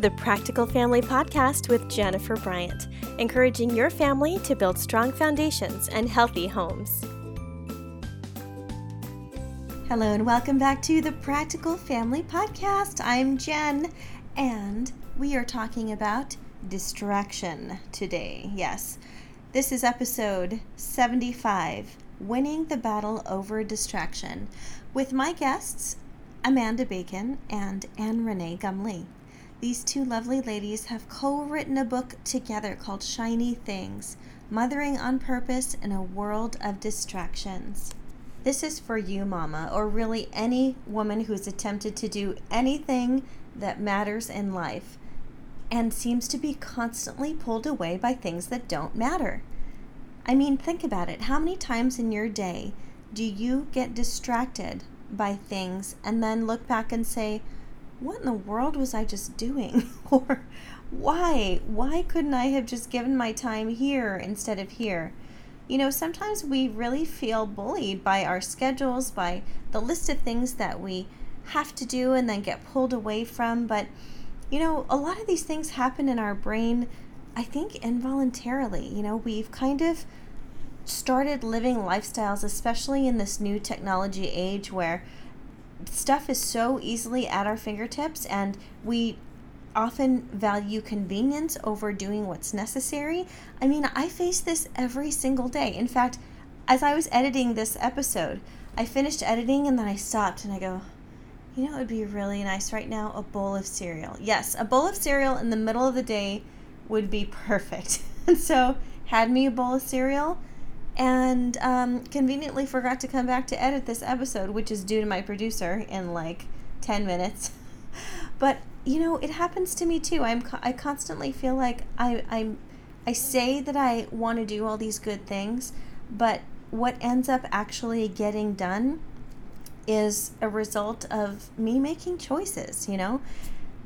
the Practical Family Podcast with Jennifer Bryant, encouraging your family to build strong foundations and healthy homes. Hello, and welcome back to the Practical Family Podcast. I'm Jen, and we are talking about distraction today. Yes, this is episode 75 Winning the Battle Over Distraction with my guests, Amanda Bacon and Anne Renee Gumley. These two lovely ladies have co written a book together called Shiny Things Mothering on Purpose in a World of Distractions. This is for you, Mama, or really any woman who's attempted to do anything that matters in life and seems to be constantly pulled away by things that don't matter. I mean, think about it. How many times in your day do you get distracted by things and then look back and say, what in the world was I just doing? or why? Why couldn't I have just given my time here instead of here? You know, sometimes we really feel bullied by our schedules, by the list of things that we have to do and then get pulled away from. But, you know, a lot of these things happen in our brain, I think, involuntarily. You know, we've kind of started living lifestyles, especially in this new technology age where stuff is so easily at our fingertips and we often value convenience over doing what's necessary. I mean, I face this every single day. In fact, as I was editing this episode, I finished editing and then I stopped and I go, you know, it would be really nice right now a bowl of cereal. Yes, a bowl of cereal in the middle of the day would be perfect. and so, had me a bowl of cereal and um, conveniently forgot to come back to edit this episode, which is due to my producer in like 10 minutes. but you know, it happens to me too. I'm I constantly feel like I I'm I say that I want to do all these good things, but what ends up actually getting done is a result of me making choices, you know?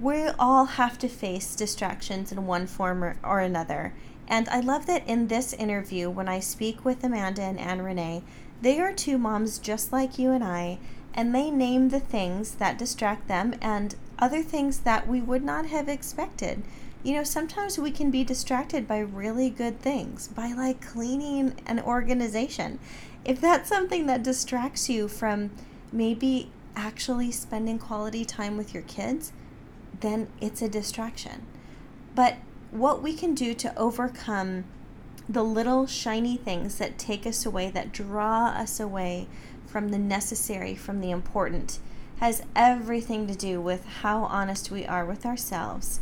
We all have to face distractions in one form or, or another. And I love that in this interview, when I speak with Amanda and Anne Renee, they are two moms just like you and I, and they name the things that distract them and other things that we would not have expected. You know, sometimes we can be distracted by really good things, by like cleaning an organization. If that's something that distracts you from maybe actually spending quality time with your kids, then it's a distraction. But what we can do to overcome the little shiny things that take us away, that draw us away from the necessary, from the important, has everything to do with how honest we are with ourselves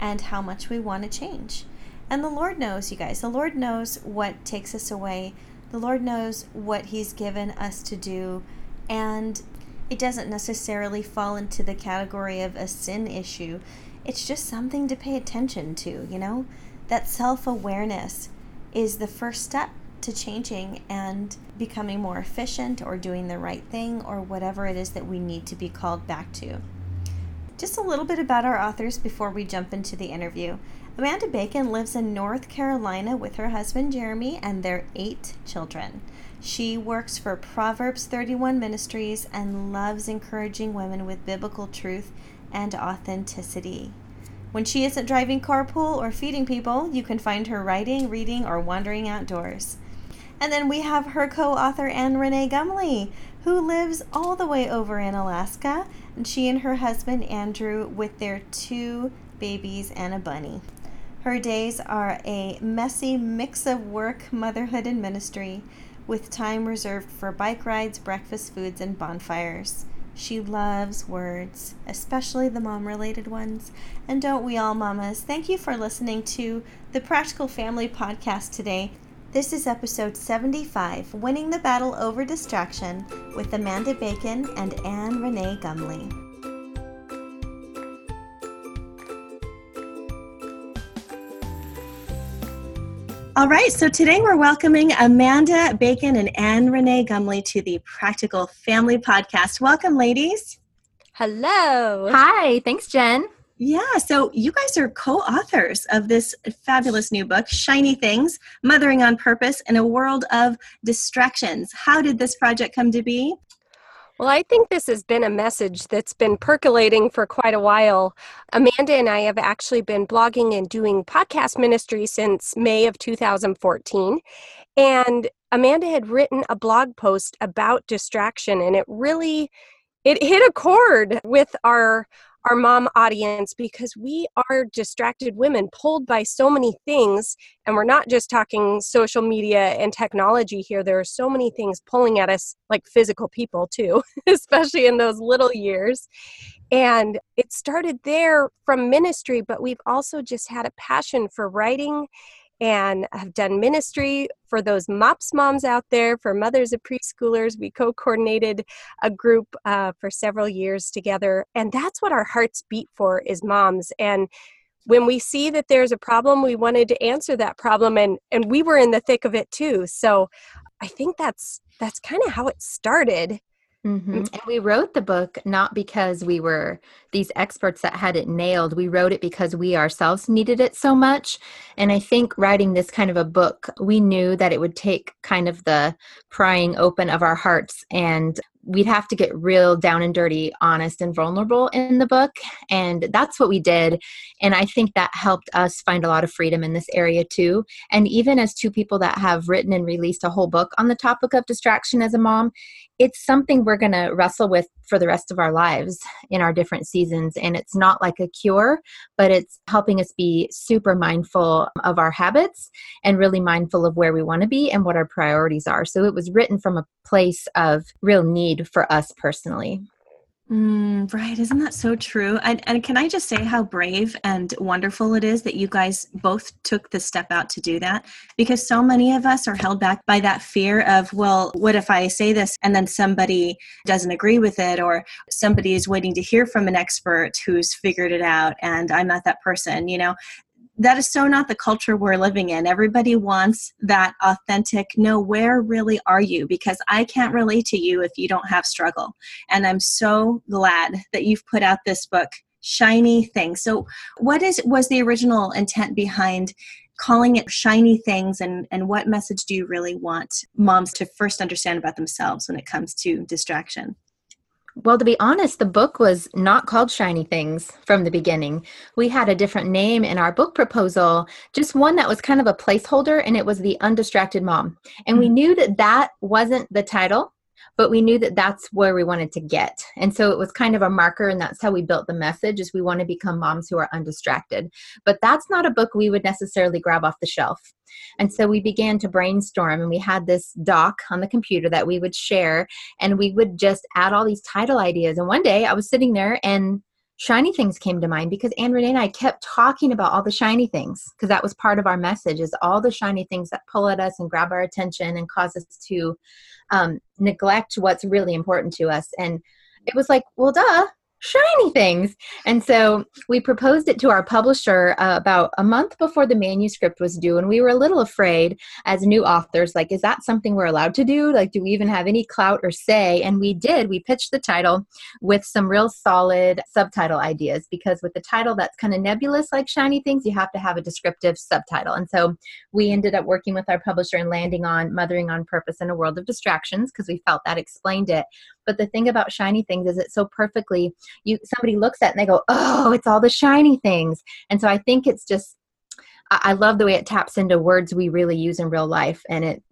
and how much we want to change. And the Lord knows, you guys, the Lord knows what takes us away. The Lord knows what He's given us to do. And it doesn't necessarily fall into the category of a sin issue it's just something to pay attention to, you know? That self awareness is the first step to changing and becoming more efficient or doing the right thing or whatever it is that we need to be called back to. Just a little bit about our authors before we jump into the interview. Amanda Bacon lives in North Carolina with her husband Jeremy and their eight children. She works for Proverbs 31 Ministries and loves encouraging women with biblical truth and authenticity. When she isn't driving carpool or feeding people, you can find her writing, reading, or wandering outdoors. And then we have her co author, Anne Renee Gumley, who lives all the way over in Alaska. And she and her husband, Andrew, with their two babies and a bunny. Her days are a messy mix of work, motherhood, and ministry, with time reserved for bike rides, breakfast foods, and bonfires. She loves words, especially the mom related ones. And don't we all, mamas? Thank you for listening to the Practical Family Podcast today. This is episode 75 Winning the Battle Over Distraction with Amanda Bacon and Anne Renee Gumley. All right, so today we're welcoming Amanda Bacon and Anne Renee Gumley to the Practical Family Podcast. Welcome, ladies. Hello. Hi, thanks, Jen. Yeah, so you guys are co authors of this fabulous new book, Shiny Things Mothering on Purpose in a World of Distractions. How did this project come to be? Well, I think this has been a message that's been percolating for quite a while. Amanda and I have actually been blogging and doing podcast ministry since May of 2014. And Amanda had written a blog post about distraction and it really it hit a chord with our our mom audience because we are distracted women pulled by so many things and we're not just talking social media and technology here. There are so many things pulling at us like physical people too especially in those little years. And it started there from ministry but we've also just had a passion for writing and have done ministry for those MOPS moms out there, for mothers of preschoolers. We co coordinated a group uh, for several years together. And that's what our hearts beat for is moms. And when we see that there's a problem, we wanted to answer that problem. And, and we were in the thick of it too. So I think that's that's kind of how it started. Mm-hmm. And we wrote the book not because we were these experts that had it nailed. We wrote it because we ourselves needed it so much. And I think writing this kind of a book, we knew that it would take kind of the prying open of our hearts and we'd have to get real down and dirty, honest and vulnerable in the book. And that's what we did. And I think that helped us find a lot of freedom in this area too. And even as two people that have written and released a whole book on the topic of distraction as a mom, it's something we're going to wrestle with for the rest of our lives in our different seasons. And it's not like a cure, but it's helping us be super mindful of our habits and really mindful of where we want to be and what our priorities are. So it was written from a place of real need for us personally. Mm, right. Isn't that so true? And, and can I just say how brave and wonderful it is that you guys both took the step out to do that? Because so many of us are held back by that fear of, well, what if I say this and then somebody doesn't agree with it, or somebody is waiting to hear from an expert who's figured it out and I'm not that person? You know, that is so not the culture we're living in. Everybody wants that authentic, no, where really are you? Because I can't relate to you if you don't have struggle. And I'm so glad that you've put out this book, Shiny Things. So, what is was the original intent behind calling it shiny things and, and what message do you really want moms to first understand about themselves when it comes to distraction? Well, to be honest, the book was not called Shiny Things from the beginning. We had a different name in our book proposal, just one that was kind of a placeholder, and it was The Undistracted Mom. And we mm-hmm. knew that that wasn't the title, but we knew that that's where we wanted to get. And so it was kind of a marker, and that's how we built the message is we want to become moms who are undistracted. But that's not a book we would necessarily grab off the shelf. And so we began to brainstorm, and we had this doc on the computer that we would share, and we would just add all these title ideas. And one day I was sitting there and shiny things came to mind because Anne Renee and I kept talking about all the shiny things because that was part of our message is all the shiny things that pull at us and grab our attention and cause us to um, neglect what's really important to us. And it was like, well, duh, shiny things. And so we proposed it to our publisher uh, about a month before the manuscript was due. And we were a little afraid as new authors like, is that something we're allowed to do? Like, do we even have any clout or say? And we did. We pitched the title with some real solid subtitle ideas because with the title that's kind of nebulous like shiny things, you have to have a descriptive subtitle. And so we ended up working with our publisher and landing on Mothering on Purpose in a World of Distractions because we felt that explained it. But the thing about shiny things is it so perfectly you somebody looks at and they go, "Oh, it's all the shiny things." And so I think it's just I love the way it taps into words we really use in real life, and it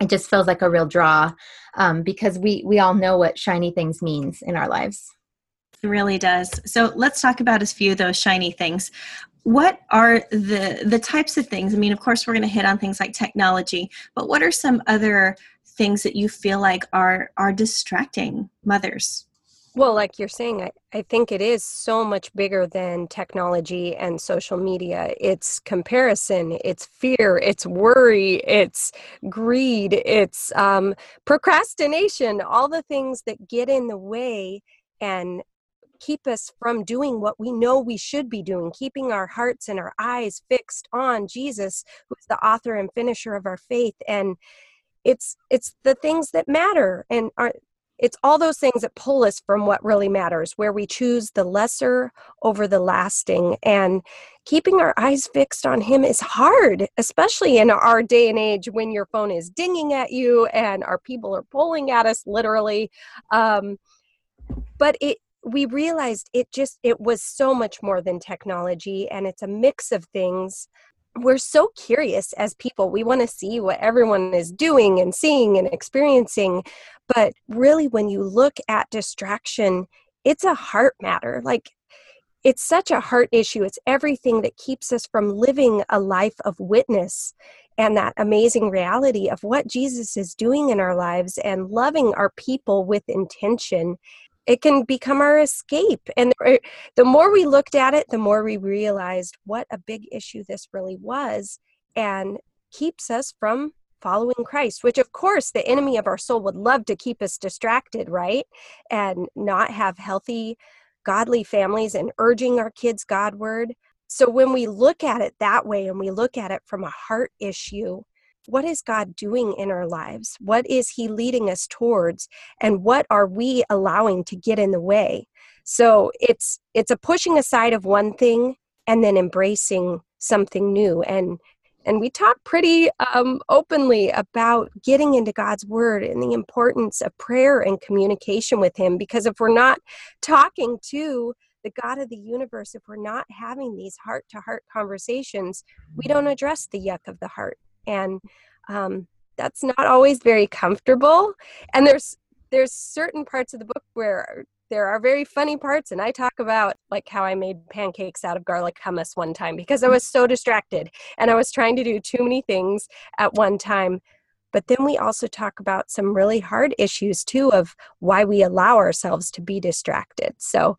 it just feels like a real draw um, because we we all know what shiny things means in our lives. It really does. So let's talk about a few of those shiny things. What are the the types of things? I mean, of course, we're going to hit on things like technology, but what are some other things that you feel like are are distracting mothers? Well, like you're saying, I, I think it is so much bigger than technology and social media. It's comparison, it's fear, it's worry, it's greed, it's um, procrastination, all the things that get in the way and keep us from doing what we know we should be doing, keeping our hearts and our eyes fixed on Jesus, who's the author and finisher of our faith. And it's it's the things that matter and are it's all those things that pull us from what really matters, where we choose the lesser over the lasting. And keeping our eyes fixed on Him is hard, especially in our day and age when your phone is dinging at you and our people are pulling at us literally. Um, but it, we realized it just it was so much more than technology and it's a mix of things we're so curious as people. We want to see what everyone is doing and seeing and experiencing. But really, when you look at distraction, it's a heart matter. Like, it's such a heart issue. It's everything that keeps us from living a life of witness and that amazing reality of what Jesus is doing in our lives and loving our people with intention it can become our escape. And er, the more we looked at it, the more we realized what a big issue this really was and keeps us from following Christ, which of course the enemy of our soul would love to keep us distracted, right? And not have healthy, godly families and urging our kids Godward. So when we look at it that way and we look at it from a heart issue, what is God doing in our lives? What is He leading us towards? And what are we allowing to get in the way? So it's it's a pushing aside of one thing and then embracing something new. And and we talk pretty um, openly about getting into God's Word and the importance of prayer and communication with Him. Because if we're not talking to the God of the universe, if we're not having these heart to heart conversations, we don't address the yuck of the heart and um, that's not always very comfortable. And there's there's certain parts of the book where there are very funny parts and i talk about like how i made pancakes out of garlic hummus one time because i was so distracted and i was trying to do too many things at one time. But then we also talk about some really hard issues too of why we allow ourselves to be distracted. So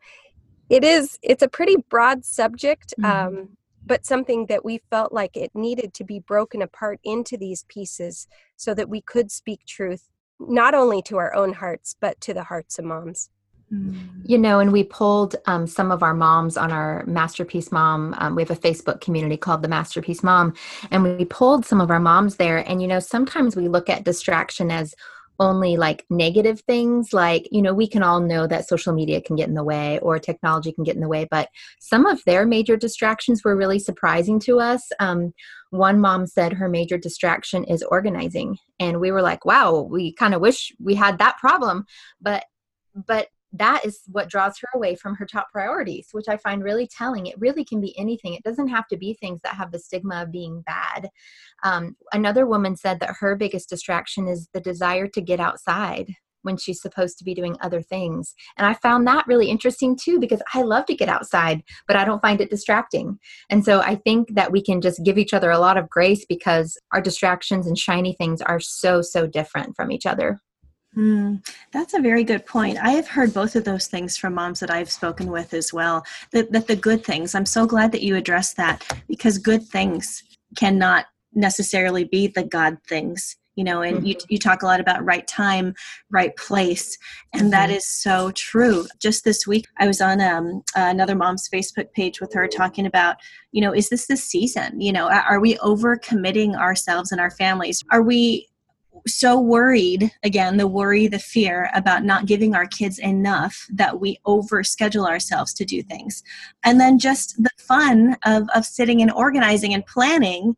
it is it's a pretty broad subject mm-hmm. um, but something that we felt like it needed to be broken apart into these pieces so that we could speak truth not only to our own hearts but to the hearts of moms mm. you know and we pulled um, some of our moms on our masterpiece mom um, we have a facebook community called the masterpiece mom and we pulled some of our moms there and you know sometimes we look at distraction as only like negative things like you know we can all know that social media can get in the way or technology can get in the way but some of their major distractions were really surprising to us. Um, one mom said her major distraction is organizing and we were like wow we kind of wish we had that problem but but that is what draws her away from her top priorities, which I find really telling. It really can be anything. It doesn't have to be things that have the stigma of being bad. Um, another woman said that her biggest distraction is the desire to get outside when she's supposed to be doing other things. And I found that really interesting too because I love to get outside, but I don't find it distracting. And so I think that we can just give each other a lot of grace because our distractions and shiny things are so, so different from each other. Mm, that's a very good point. I have heard both of those things from moms that I've spoken with as well. That, that the good things, I'm so glad that you addressed that because good things cannot necessarily be the God things you know and mm-hmm. you, you talk a lot about right time right place and mm-hmm. that is so true just this week i was on um, another mom's facebook page with her talking about you know is this the season you know are we over committing ourselves and our families are we so worried again the worry the fear about not giving our kids enough that we overschedule ourselves to do things and then just the fun of of sitting and organizing and planning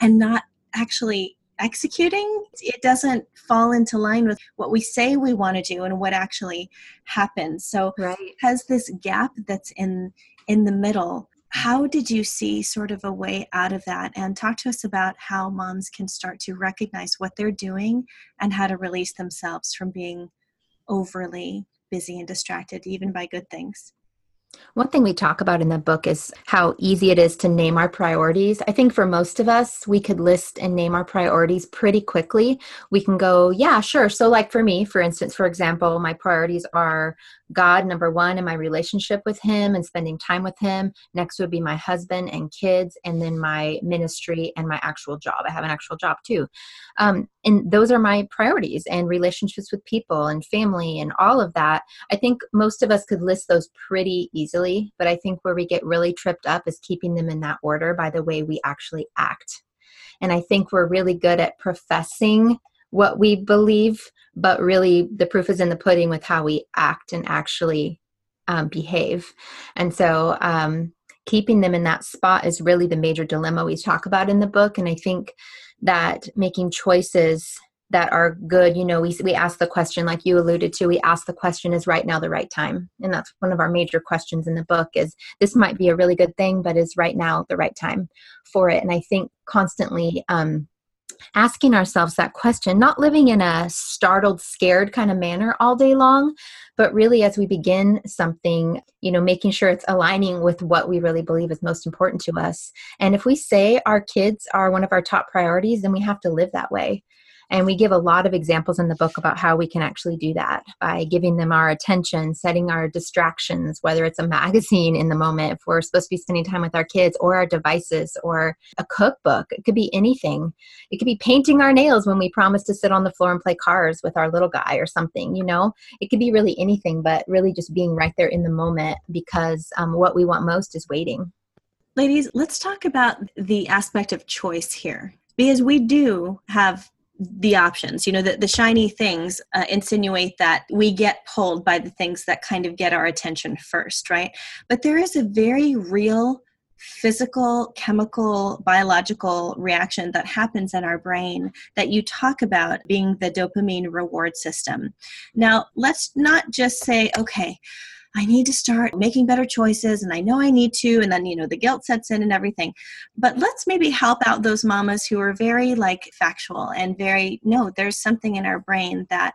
and not actually executing it doesn't fall into line with what we say we want to do and what actually happens so right. has this gap that's in in the middle how did you see sort of a way out of that? And talk to us about how moms can start to recognize what they're doing and how to release themselves from being overly busy and distracted even by good things one thing we talk about in the book is how easy it is to name our priorities. I think for most of us, we could list and name our priorities pretty quickly. We can go, yeah, sure. So, like for me, for instance, for example, my priorities are God, number one, and my relationship with Him and spending time with Him. Next would be my husband and kids, and then my ministry and my actual job. I have an actual job too. Um, and those are my priorities and relationships with people and family and all of that. I think most of us could list those pretty easily, but I think where we get really tripped up is keeping them in that order by the way we actually act. And I think we're really good at professing what we believe but really the proof is in the pudding with how we act and actually um, behave. And so, um, keeping them in that spot is really the major dilemma we talk about in the book. And I think that making choices that are good you know we, we ask the question like you alluded to we ask the question is right now the right time? And that's one of our major questions in the book is this might be a really good thing but is right now the right time for it? And i think constantly um, asking ourselves that question, not living in a startled, scared kind of manner all day long, but really as we begin something, you know, making sure it's aligning with what we really believe is most important to us. And if we say our kids are one of our top priorities, then we have to live that way. And we give a lot of examples in the book about how we can actually do that by giving them our attention, setting our distractions, whether it's a magazine in the moment, if we're supposed to be spending time with our kids, or our devices, or a cookbook. It could be anything. It could be painting our nails when we promise to sit on the floor and play cars with our little guy or something, you know? It could be really anything, but really just being right there in the moment because um, what we want most is waiting. Ladies, let's talk about the aspect of choice here because we do have the options. You know the, the shiny things uh, insinuate that we get pulled by the things that kind of get our attention first right? But there is a very real physical chemical biological reaction that happens in our brain that you talk about being the dopamine reward system. Now let's not just say okay I need to start making better choices and I know I need to and then you know the guilt sets in and everything. But let's maybe help out those mamas who are very like factual and very no, there's something in our brain that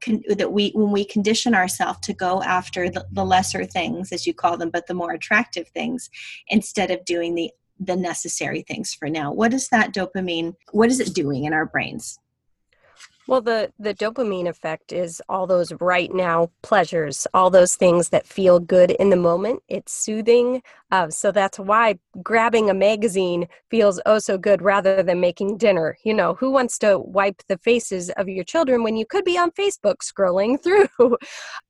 can, that we when we condition ourselves to go after the, the lesser things as you call them but the more attractive things instead of doing the the necessary things for now. What is that dopamine? What is it doing in our brains? Well, the, the dopamine effect is all those right now pleasures, all those things that feel good in the moment. It's soothing. Uh, so that's why grabbing a magazine feels oh so good rather than making dinner. You know, who wants to wipe the faces of your children when you could be on Facebook scrolling through?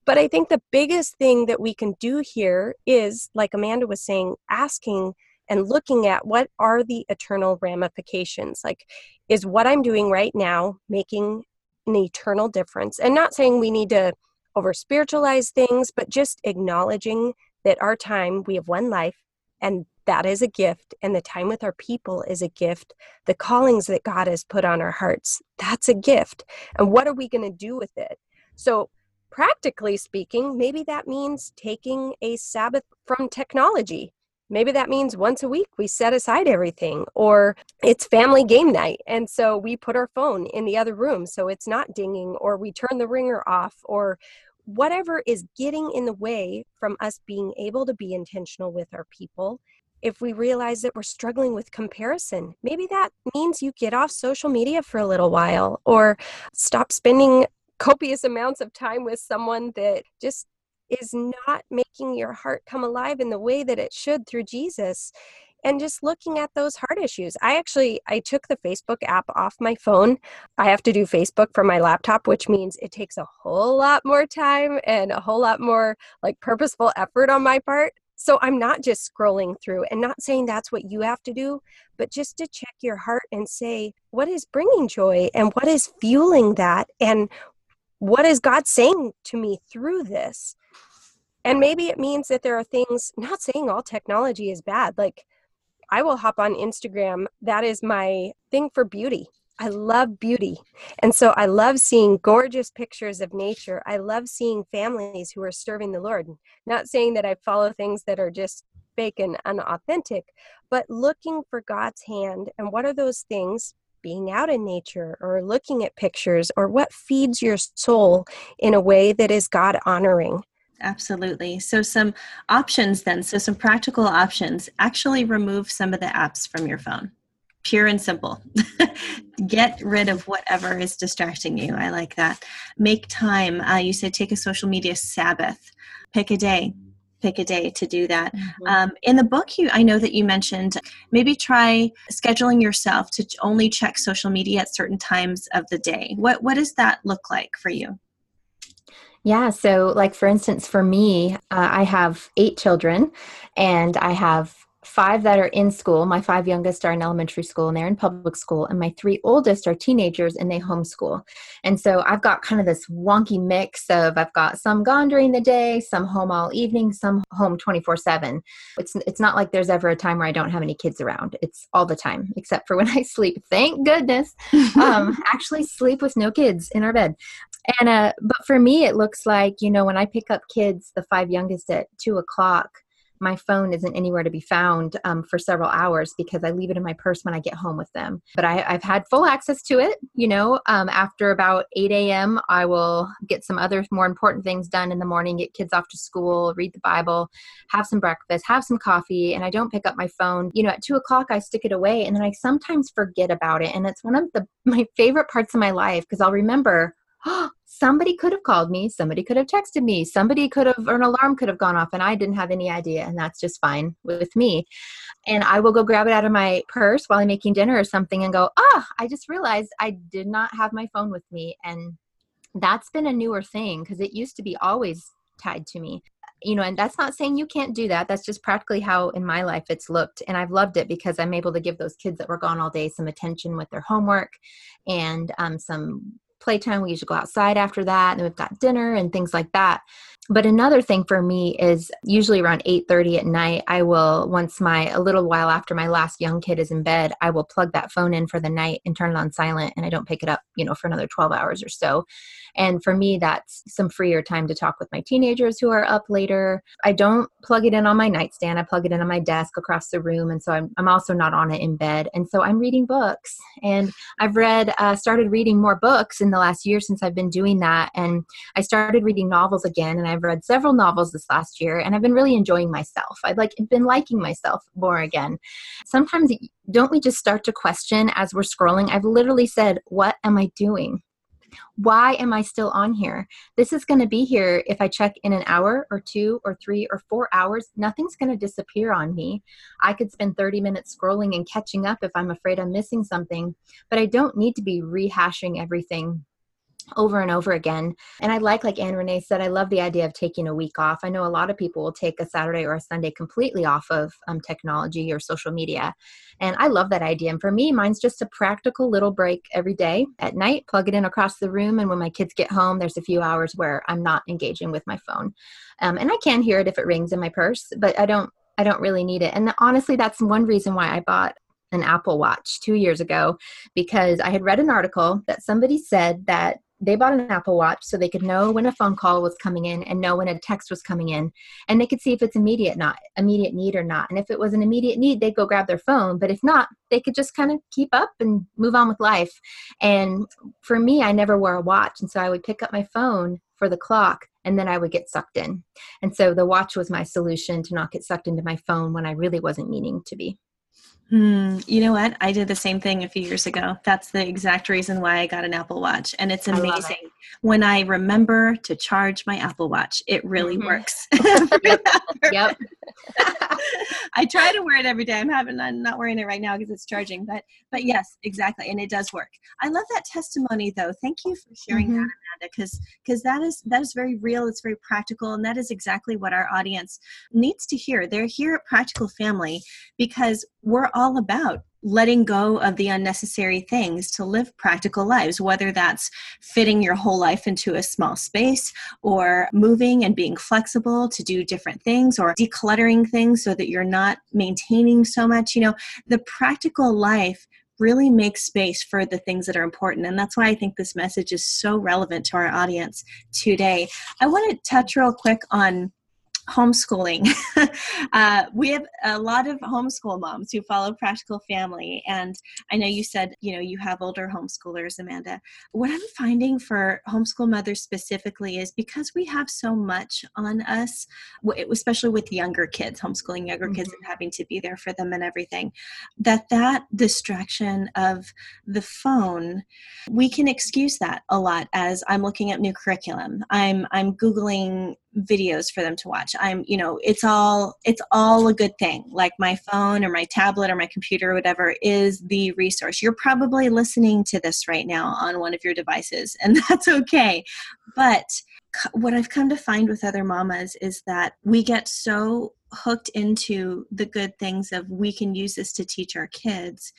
but I think the biggest thing that we can do here is, like Amanda was saying, asking and looking at what are the eternal ramifications like is what i'm doing right now making an eternal difference? And not saying we need to over spiritualize things but just acknowledging that our time we have one life and that is a gift and the time with our people is a gift. The callings that god has put on our hearts that's a gift. And what are we going to do with it? So practically speaking maybe that means taking a sabbath from technology Maybe that means once a week we set aside everything, or it's family game night. And so we put our phone in the other room so it's not dinging, or we turn the ringer off, or whatever is getting in the way from us being able to be intentional with our people. If we realize that we're struggling with comparison, maybe that means you get off social media for a little while or stop spending copious amounts of time with someone that just is not making your heart come alive in the way that it should through Jesus and just looking at those heart issues. I actually i took the facebook app off my phone. I have to do facebook from my laptop which means it takes a whole lot more time and a whole lot more like purposeful effort on my part. So i'm not just scrolling through and not saying that's what you have to do but just to check your heart and say what is bringing joy and what is fueling that? And what is god saying to me through this and maybe it means that there are things, not saying all technology is bad. Like, I will hop on Instagram. That is my thing for beauty. I love beauty. And so I love seeing gorgeous pictures of nature. I love seeing families who are serving the Lord. Not saying that I follow things that are just fake and unauthentic, but looking for God's hand. And what are those things? Being out in nature or looking at pictures or what feeds your soul in a way that is God honoring. Absolutely. So, some options then, so some practical options. Actually, remove some of the apps from your phone. Pure and simple. Get rid of whatever is distracting you. I like that. Make time. Uh, you said take a social media Sabbath. Pick a day. Pick a day to do that. Mm-hmm. Um, in the book, you I know that you mentioned maybe try scheduling yourself to only check social media at certain times of the day. What what does that look like for you? Yeah. So, like, for instance, for me, uh, I have eight children and I have five that are in school. My five youngest are in elementary school and they're in public school, and my three oldest are teenagers and they homeschool. And so I've got kind of this wonky mix of I've got some gone during the day, some home all evening, some home 24 7. It's, it's not like there's ever a time where I don't have any kids around. It's all the time, except for when I sleep. Thank goodness. um, actually, sleep with no kids in our bed. And uh, but for me, it looks like you know when I pick up kids, the five youngest at two o'clock my phone isn't anywhere to be found um, for several hours because I leave it in my purse when I get home with them. But I, have had full access to it. You know, um, after about 8 a.m., I will get some other more important things done in the morning, get kids off to school, read the Bible, have some breakfast, have some coffee, and I don't pick up my phone. You know, at 2 o'clock, I stick it away and then I sometimes forget about it. And it's one of the my favorite parts of my life because I'll remember oh, somebody could have called me, somebody could have texted me, somebody could have, or an alarm could have gone off, and I didn't have any idea, and that's just fine with me. And I will go grab it out of my purse while I'm making dinner or something and go, oh, I just realized I did not have my phone with me. And that's been a newer thing because it used to be always tied to me you know and that's not saying you can't do that that's just practically how in my life it's looked and i've loved it because i'm able to give those kids that were gone all day some attention with their homework and um, some playtime. We usually go outside after that, and we've got dinner and things like that. But another thing for me is usually around 8:30 at night, I will once my a little while after my last young kid is in bed, I will plug that phone in for the night and turn it on silent and I don't pick it up, you know, for another 12 hours or so. And for me that's some freer time to talk with my teenagers who are up later. I don't plug it in on my nightstand. I plug it in on my desk across the room and so I'm I'm also not on it in bed. And so I'm reading books and I've read uh, started reading more books in the last year since I've been doing that and I started reading novels again and I've read several novels this last year and I've been really enjoying myself. I've like been liking myself more again. Sometimes don't we just start to question as we're scrolling? I've literally said, "What am I doing?" Why am I still on here? This is going to be here if I check in an hour or two or three or four hours. Nothing's going to disappear on me. I could spend 30 minutes scrolling and catching up if I'm afraid I'm missing something, but I don't need to be rehashing everything over and over again. And I like, like Anne Renee said, I love the idea of taking a week off. I know a lot of people will take a Saturday or a Sunday completely off of um, technology or social media. And I love that idea. And for me, mine's just a practical little break every day at night, plug it in across the room. And when my kids get home, there's a few hours where I'm not engaging with my phone. Um, and I can hear it if it rings in my purse, but I don't. I don't really need it. And honestly, that's one reason why I bought an Apple Watch two years ago because I had read an article that somebody said that they bought an Apple Watch so they could know when a phone call was coming in and know when a text was coming in, and they could see if it's immediate not immediate need or not. And if it was an immediate need, they'd go grab their phone. But if not, they could just kind of keep up and move on with life. And for me, I never wore a watch, and so I would pick up my phone for the clock and then I would get sucked in. And so the watch was my solution to not get sucked into my phone when I really wasn't meaning to be. Hmm. You know what? I did the same thing a few years ago. That's the exact reason why I got an Apple Watch. And it's amazing. It. When I remember to charge my Apple Watch, it really mm-hmm. works. yep. I try to wear it every day. I'm having I'm not wearing it right now because it's charging. But but yes, exactly. And it does work. I love that testimony though. Thank you for sharing mm-hmm. that, Amanda, because because that is that is very real, it's very practical, and that is exactly what our audience needs to hear. They're here at Practical Family because we're all about letting go of the unnecessary things to live practical lives, whether that's fitting your whole life into a small space or moving and being flexible to do different things or decluttering things so that you're not maintaining so much. You know, the practical life really makes space for the things that are important. And that's why I think this message is so relevant to our audience today. I want to touch real quick on homeschooling. uh, we have a lot of homeschool moms who follow Practical Family, and I know you said you know you have older homeschoolers, Amanda. What I'm finding for homeschool mothers specifically is because we have so much on us, especially with younger kids, homeschooling younger mm-hmm. kids and having to be there for them and everything, that that distraction of the phone, we can excuse that a lot as I'm looking at new curriculum. I'm I'm googling videos for them to watch. I'm you know it's all it's all a good thing. Like my phone or my tablet or my computer or whatever is the resource. You're probably listening to this right now on one of your devices and that's okay. But what I've come to find with other mamas is that we get so hooked into the good things of we can use this to teach our kids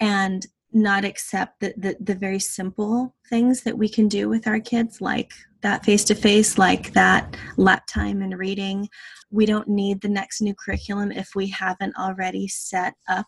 and not accept the, the, the very simple things that we can do with our kids like that face to face like that lap time and reading. We don't need the next new curriculum if we haven't already set up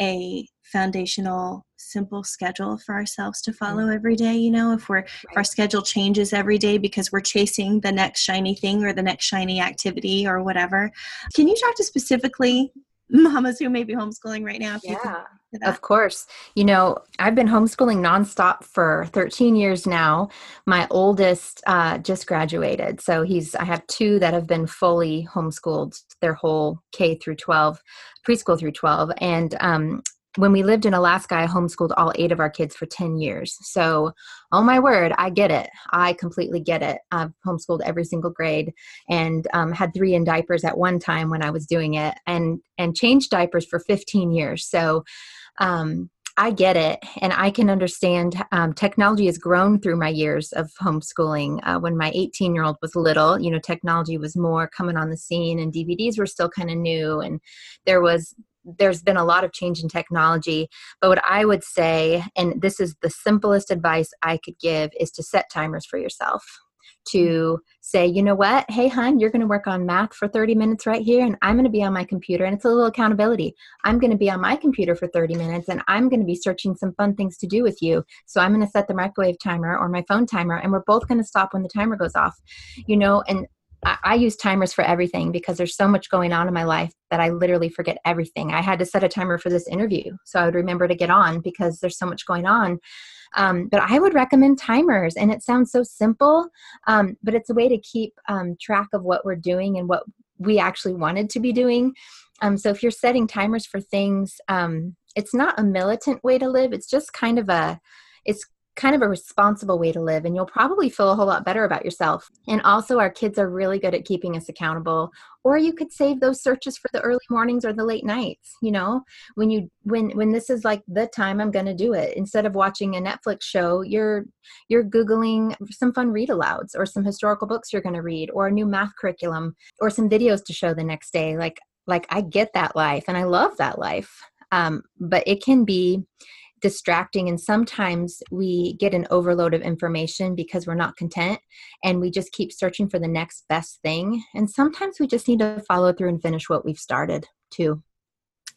a foundational simple schedule for ourselves to follow mm. every day you know if we're if our schedule changes every day because we're chasing the next shiny thing or the next shiny activity or whatever. Can you talk to specifically mamas who may be homeschooling right now yeah of course. You know, I've been homeschooling nonstop for 13 years now. My oldest uh, just graduated. So he's, I have two that have been fully homeschooled their whole K through 12, preschool through 12. And um, when we lived in Alaska, I homeschooled all eight of our kids for 10 years. So, oh my word, I get it. I completely get it. I've homeschooled every single grade and um, had three in diapers at one time when I was doing it and, and changed diapers for 15 years. So, um, I get it, and I can understand. Um, technology has grown through my years of homeschooling. Uh, when my 18 year old was little, you know, technology was more coming on the scene, and DVDs were still kind of new, and there was there's been a lot of change in technology. But what I would say, and this is the simplest advice I could give, is to set timers for yourself. To mm-hmm. say, you know what, hey, hun, you're going to work on math for 30 minutes right here, and I'm going to be on my computer. And it's a little accountability. I'm going to be on my computer for 30 minutes, and I'm going to be searching some fun things to do with you. So I'm going to set the microwave timer or my phone timer, and we're both going to stop when the timer goes off. You know, and I, use timers for everything because there's so much going on in my life that I literally forget everything. I had to set a timer for this interview so I would remember to get on because there's so much going on. Um, but I would recommend timers, and it sounds so simple, um, but it's a way to keep um, track of what we're doing and what we actually wanted to be doing. Um, so if you're setting timers for things, um, it's not a militant way to live. It's just kind of a, it's kind of a responsible way to live and you'll probably feel a whole lot better about yourself. And also our kids are really good at keeping us accountable. Or you could save those searches for the early mornings or the late nights you know? When you when when this is like the time i'm going to do it. Instead of watching a netflix show you're you're googling some fun read alouds or some historical books you're going to read or a new math curriculum or some videos to show the next day. Like like i get that life and i love that life. Um, but it can be distracting and sometimes we get an overload of information because we're not content and we just keep searching for the next best thing and sometimes we just need to follow through and finish what we've started too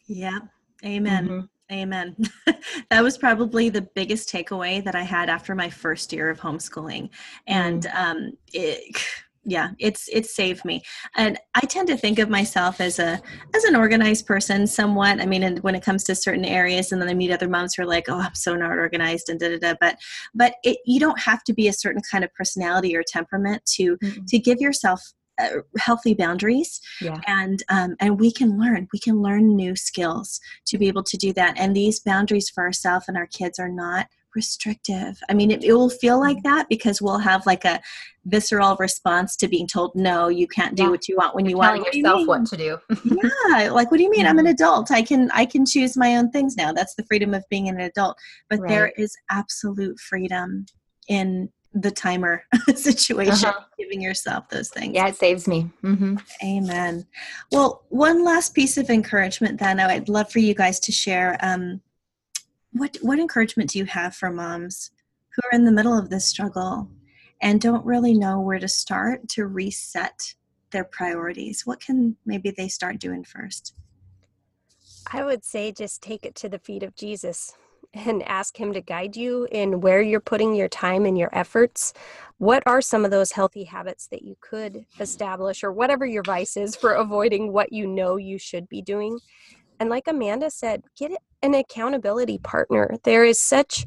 yeah amen mm-hmm. Amen. that was probably the biggest takeaway that I had after my first year of homeschooling. And mm. um, it, yeah it's it's saved me. And i tend to think of myself as a as an organized person somewhat. I mean and when it comes to certain areas and then i meet other moms who are like oh i'm so not organized and da da da. But but it, you don't have to be a certain kind of personality or temperament to mm-hmm. to give yourself uh, healthy boundaries. Yeah. and um, and we can learn. We can learn new skills to be able to do that. And these boundaries for ourselves and our kids are not restrictive. I mean, it, it, will feel like mm. that because we'll have like a visceral response to being told, no, you can't do yeah. what you want when You're you want. Telling yourself you what to do. yeah. Like, what do you mean? I'm an mm-hmm. adult. I can, I can choose my own things now. That's the freedom of being an adult. But right. there is absolute freedom in the timer situation, uh-huh. giving yourself those things. Yeah, it saves me. Mm-hmm. Amen. Well, one last piece of encouragement then I'd love for you guys to share. Um, what what encouragement do you have for moms who are in the middle of this struggle and don't really know where to start to reset their priorities? What can maybe they start doing first? I would say just take it to the feet of jesus and ask him to guide you in where you're putting your time and your efforts. What are some of those healthy habits that you could establish or whatever your vice is for avoiding what you know you should be doing and like Amanda said, get an accountability partner. There is such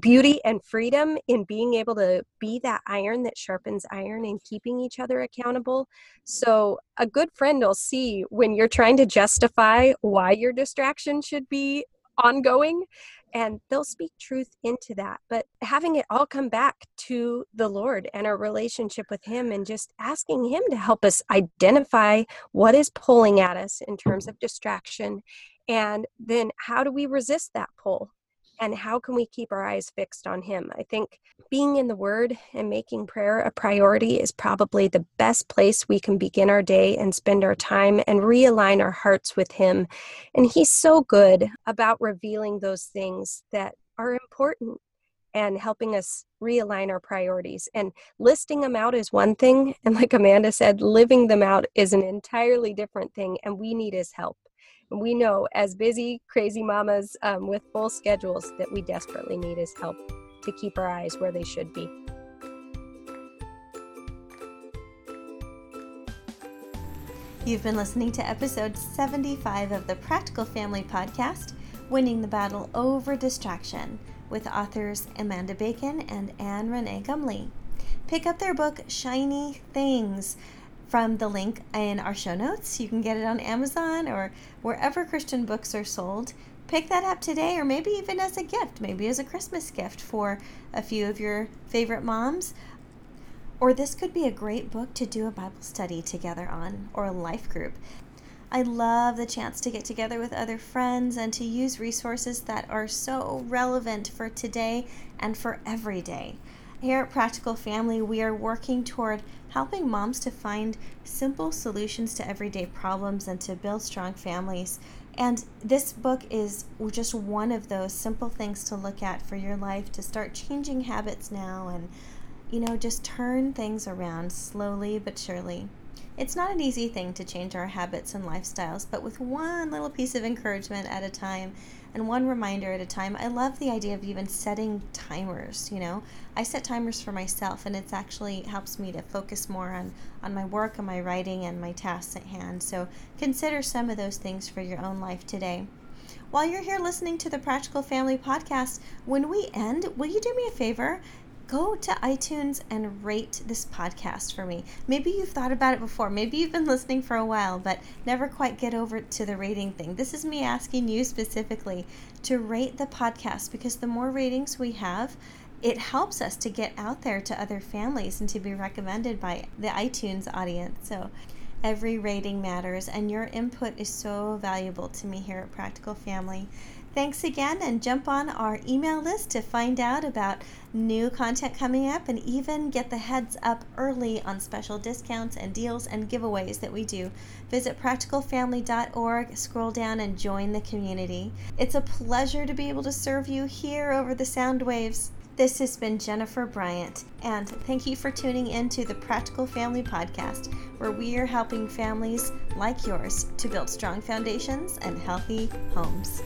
beauty and freedom in being able to be that iron that sharpens iron and keeping each other accountable. So, a good friend will see when you're trying to justify why your distraction should be ongoing and they'll speak truth into that but having it all come back to the lord and our relationship with him and just asking him to help us identify what is pulling at us in terms of distraction and then how do we resist that pull and how can we keep our eyes fixed on him i think being in the Word and making prayer a priority is probably the best place we can begin our day and spend our time and realign our hearts with Him. And He's so good about revealing those things that are important and helping us realign our priorities. And listing them out is one thing. And like Amanda said, living them out is an entirely different thing. And we need His help. We know as busy, crazy mamas um, with full schedules that we desperately need is help to keep our eyes where they should be. You've been listening to episode 75 of the Practical Family Podcast, Winning the Battle Over Distraction, with authors Amanda Bacon and Anne Renee Gumley. Pick up their book, Shiny Things, from the link in our show notes. You can get it on Amazon or wherever Christian books are sold pick that up today or maybe even as a gift, maybe as a Christmas gift for a few of your favorite moms. Or this could be a great book to do a Bible study together on or a life group. I love the chance to get together with other friends and to use resources that are so relevant for today and for every day. Here at Practical Family, we are working toward helping moms to find simple solutions to everyday problems and to build strong families and this book is just one of those simple things to look at for your life to start changing habits now and, you know, just turn things around slowly but surely. It's not an easy thing to change our habits and lifestyles, but with one little piece of encouragement at a time, and one reminder at a time. I love the idea of even setting timers, you know. I set timers for myself and it's actually helps me to focus more on on my work and my writing and my tasks at hand. So consider some of those things for your own life today. While you're here listening to the Practical Family podcast, when we end, will you do me a favor? Go to iTunes and rate this podcast for me. Maybe you've thought about it before. Maybe you've been listening for a while, but never quite get over to the rating thing. This is me asking you specifically to rate the podcast because the more ratings we have, it helps us to get out there to other families and to be recommended by the iTunes audience. So every rating matters, and your input is so valuable to me here at Practical Family. Thanks again, and jump on our email list to find out about new content coming up and even get the heads up early on special discounts and deals and giveaways that we do. Visit practicalfamily.org, scroll down, and join the community. It's a pleasure to be able to serve you here over the sound waves. This has been Jennifer Bryant, and thank you for tuning in to the Practical Family Podcast, where we are helping families like yours to build strong foundations and healthy homes.